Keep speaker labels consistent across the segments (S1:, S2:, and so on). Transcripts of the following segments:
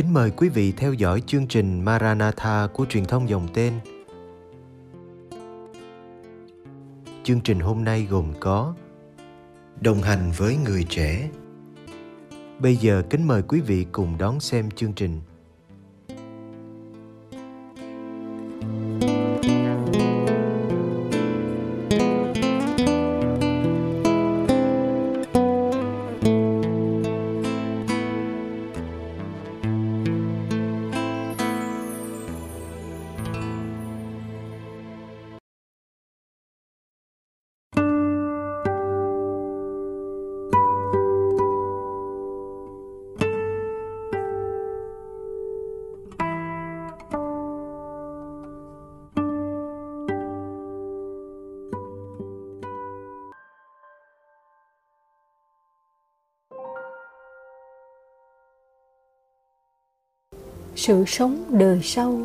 S1: kính mời quý vị theo dõi chương trình Maranatha của truyền thông dòng tên. Chương trình hôm nay gồm có Đồng hành với người trẻ. Bây giờ kính mời quý vị cùng đón xem chương trình.
S2: Sự sống đời sau.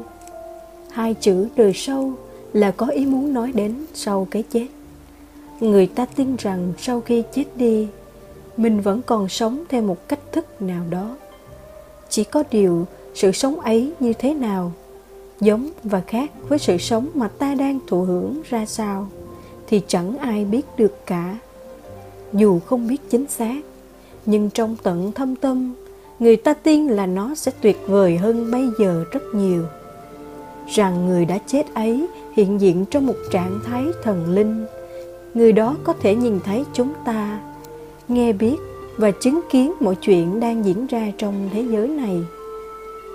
S2: Hai chữ đời sau là có ý muốn nói đến sau cái chết. Người ta tin rằng sau khi chết đi, mình vẫn còn sống theo một cách thức nào đó. Chỉ có điều sự sống ấy như thế nào, giống và khác với sự sống mà ta đang thụ hưởng ra sao, thì chẳng ai biết được cả. Dù không biết chính xác, nhưng trong tận thâm tâm người ta tin là nó sẽ tuyệt vời hơn bây giờ rất nhiều. Rằng người đã chết ấy hiện diện trong một trạng thái thần linh. Người đó có thể nhìn thấy chúng ta, nghe biết và chứng kiến mọi chuyện đang diễn ra trong thế giới này.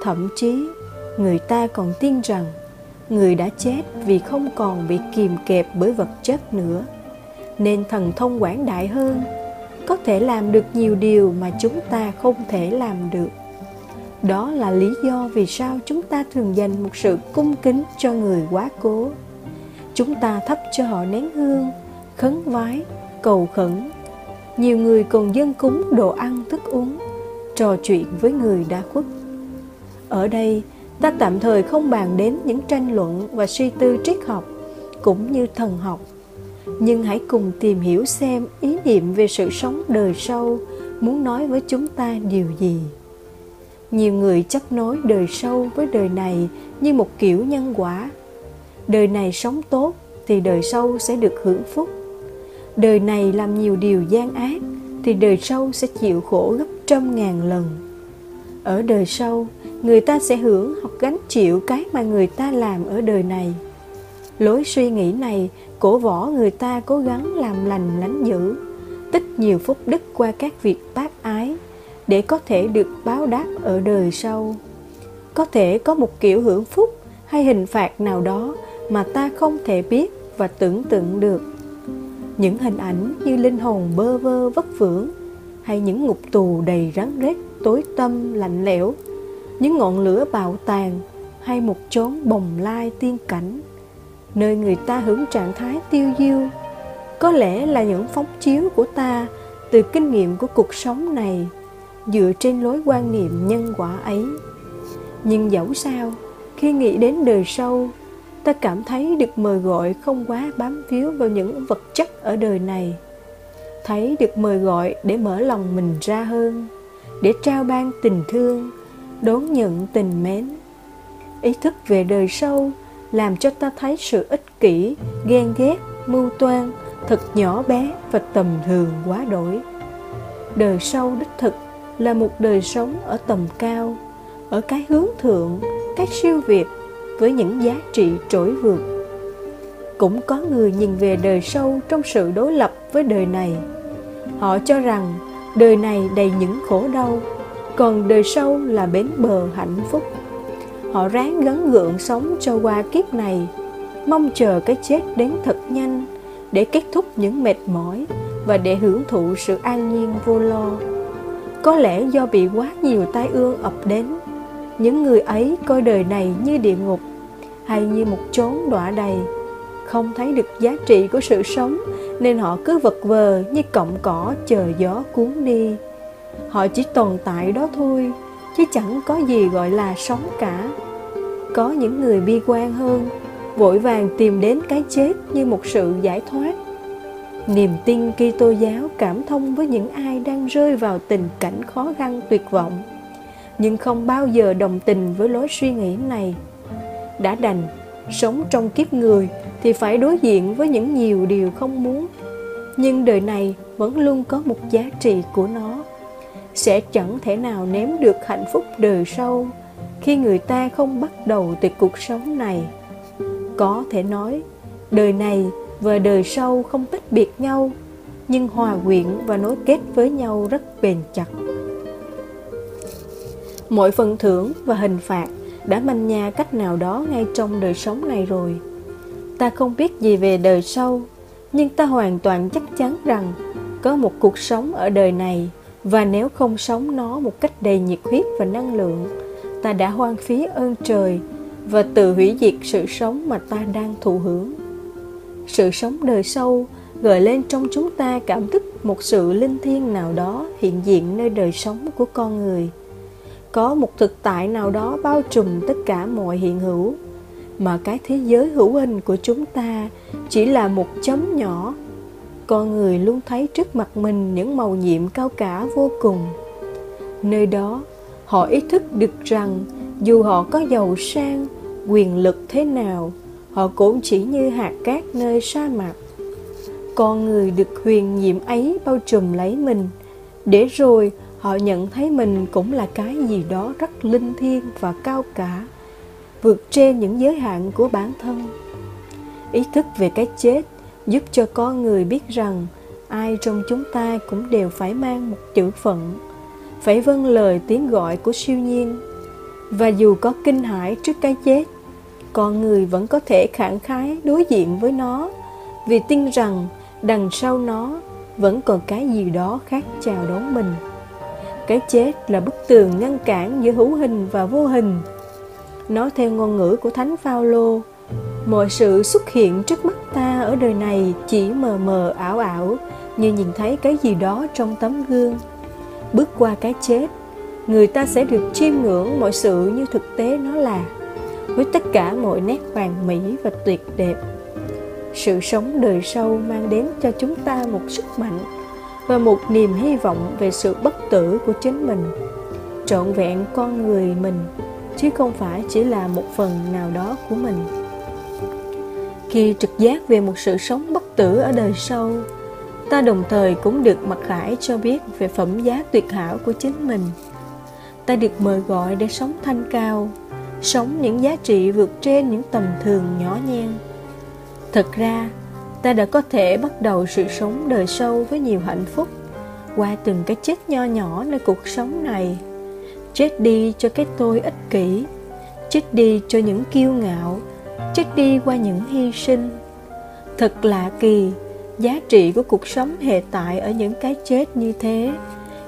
S2: Thậm chí, người ta còn tin rằng người đã chết vì không còn bị kìm kẹp bởi vật chất nữa, nên thần thông quảng đại hơn có thể làm được nhiều điều mà chúng ta không thể làm được. Đó là lý do vì sao chúng ta thường dành một sự cung kính cho người quá cố. Chúng ta thắp cho họ nén hương, khấn vái, cầu khẩn. Nhiều người còn dân cúng đồ ăn thức uống, trò chuyện với người đã khuất. Ở đây, ta tạm thời không bàn đến những tranh luận và suy tư triết học, cũng như thần học nhưng hãy cùng tìm hiểu xem ý niệm về sự sống đời sau muốn nói với chúng ta điều gì. Nhiều người chấp nối đời sau với đời này như một kiểu nhân quả. Đời này sống tốt thì đời sau sẽ được hưởng phúc. Đời này làm nhiều điều gian ác thì đời sau sẽ chịu khổ gấp trăm ngàn lần. Ở đời sau, người ta sẽ hưởng hoặc gánh chịu cái mà người ta làm ở đời này lối suy nghĩ này, cổ võ người ta cố gắng làm lành lánh dữ. Tích nhiều phúc đức qua các việc bác ái để có thể được báo đáp ở đời sau. Có thể có một kiểu hưởng phúc hay hình phạt nào đó mà ta không thể biết và tưởng tượng được. Những hình ảnh như linh hồn bơ vơ vất vưởng hay những ngục tù đầy rắn rết tối tâm lạnh lẽo, những ngọn lửa bạo tàn hay một chốn bồng lai tiên cảnh nơi người ta hưởng trạng thái tiêu diêu. Có lẽ là những phóng chiếu của ta từ kinh nghiệm của cuộc sống này, dựa trên lối quan niệm nhân quả ấy. Nhưng dẫu sao, khi nghĩ đến đời sau, ta cảm thấy được mời gọi không quá bám víu vào những vật chất ở đời này. Thấy được mời gọi để mở lòng mình ra hơn, để trao ban tình thương, đón nhận tình mến. Ý thức về đời sau làm cho ta thấy sự ích kỷ, ghen ghét, mưu toan, thật nhỏ bé và tầm thường quá đổi. Đời sau đích thực là một đời sống ở tầm cao, ở cái hướng thượng cái siêu việt với những giá trị trỗi vượt. Cũng có người nhìn về đời sau trong sự đối lập với đời này. Họ cho rằng đời này đầy những khổ đau, còn đời sau là bến bờ hạnh phúc họ ráng gắn gượng sống cho qua kiếp này. Mong chờ cái chết đến thật nhanh để kết thúc những mệt mỏi và để hưởng thụ sự an nhiên vô lo. Có lẽ do bị quá nhiều tai ương ập đến, những người ấy coi đời này như địa ngục hay như một chốn đọa đầy không thấy được giá trị của sự sống, nên họ cứ vật vờ như cọng cỏ chờ gió cuốn đi. Họ chỉ tồn tại đó thôi chứ chẳng có gì gọi là sống cả. Có những người bi quan hơn, vội vàng tìm đến cái chết như một sự giải thoát. Niềm tin Kitô giáo cảm thông với những ai đang rơi vào tình cảnh khó khăn tuyệt vọng. Nhưng không bao giờ đồng tình với lối suy nghĩ này. Đã đành, sống trong kiếp người thì phải đối diện với những nhiều điều không muốn. Nhưng đời này vẫn luôn có một giá trị của nó sẽ chẳng thể nào nếm được hạnh phúc đời sau khi người ta không bắt đầu từ cuộc sống này. Có thể nói, đời này và đời sau không tách biệt nhau, nhưng hòa quyện và nối kết với nhau rất bền chặt. Mọi phần thưởng và hình phạt đã manh nha cách nào đó ngay trong đời sống này rồi. Ta không biết gì về đời sau, nhưng ta hoàn toàn chắc chắn rằng có một cuộc sống ở đời này và nếu không sống nó một cách đầy nhiệt huyết và năng lượng, ta đã hoang phí ơn trời và tự hủy diệt sự sống mà ta đang thụ hưởng. Sự sống đời sâu gợi lên trong chúng ta cảm thức một sự linh thiêng nào đó hiện diện nơi đời sống của con người. Có một thực tại nào đó bao trùm tất cả mọi hiện hữu, mà cái thế giới hữu hình của chúng ta chỉ là một chấm nhỏ con người luôn thấy trước mặt mình những màu nhiệm cao cả vô cùng. Nơi đó, họ ý thức được rằng dù họ có giàu sang, quyền lực thế nào, họ cũng chỉ như hạt cát nơi sa mạc. Con người được huyền nhiệm ấy bao trùm lấy mình, để rồi họ nhận thấy mình cũng là cái gì đó rất linh thiêng và cao cả, vượt trên những giới hạn của bản thân. Ý thức về cái chết giúp cho con người biết rằng ai trong chúng ta cũng đều phải mang một chữ phận, phải vâng lời tiếng gọi của siêu nhiên. Và dù có kinh hãi trước cái chết, con người vẫn có thể khẳng khái đối diện với nó, vì tin rằng đằng sau nó vẫn còn cái gì đó khác chào đón mình. Cái chết là bức tường ngăn cản giữa hữu hình và vô hình. Nói theo ngôn ngữ của thánh phaolô mọi sự xuất hiện trước mắt ta ở đời này chỉ mờ mờ ảo ảo, như nhìn thấy cái gì đó trong tấm gương. Bước qua cái chết, người ta sẽ được chiêm ngưỡng mọi sự như thực tế nó là, với tất cả mọi nét hoàn mỹ và tuyệt đẹp. Sự sống đời sau mang đến cho chúng ta một sức mạnh và một niềm hy vọng về sự bất tử của chính mình. Trọn vẹn con người mình, chứ không phải chỉ là một phần nào đó của mình khi trực giác về một sự sống bất tử ở đời sau, ta đồng thời cũng được mặc khải cho biết về phẩm giá tuyệt hảo của chính mình. Ta được mời gọi để sống thanh cao, sống những giá trị vượt trên những tầm thường nhỏ nhen. Thật ra, ta đã có thể bắt đầu sự sống đời sau với nhiều hạnh phúc qua từng cái chết nho nhỏ nơi cuộc sống này. Chết đi cho cái tôi ích kỷ, chết đi cho những kiêu ngạo chết đi qua những hy sinh. Thật lạ kỳ, giá trị của cuộc sống hệ tại ở những cái chết như thế.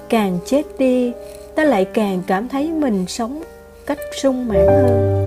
S2: Càng chết đi, ta lại càng cảm thấy mình sống cách sung mãn hơn.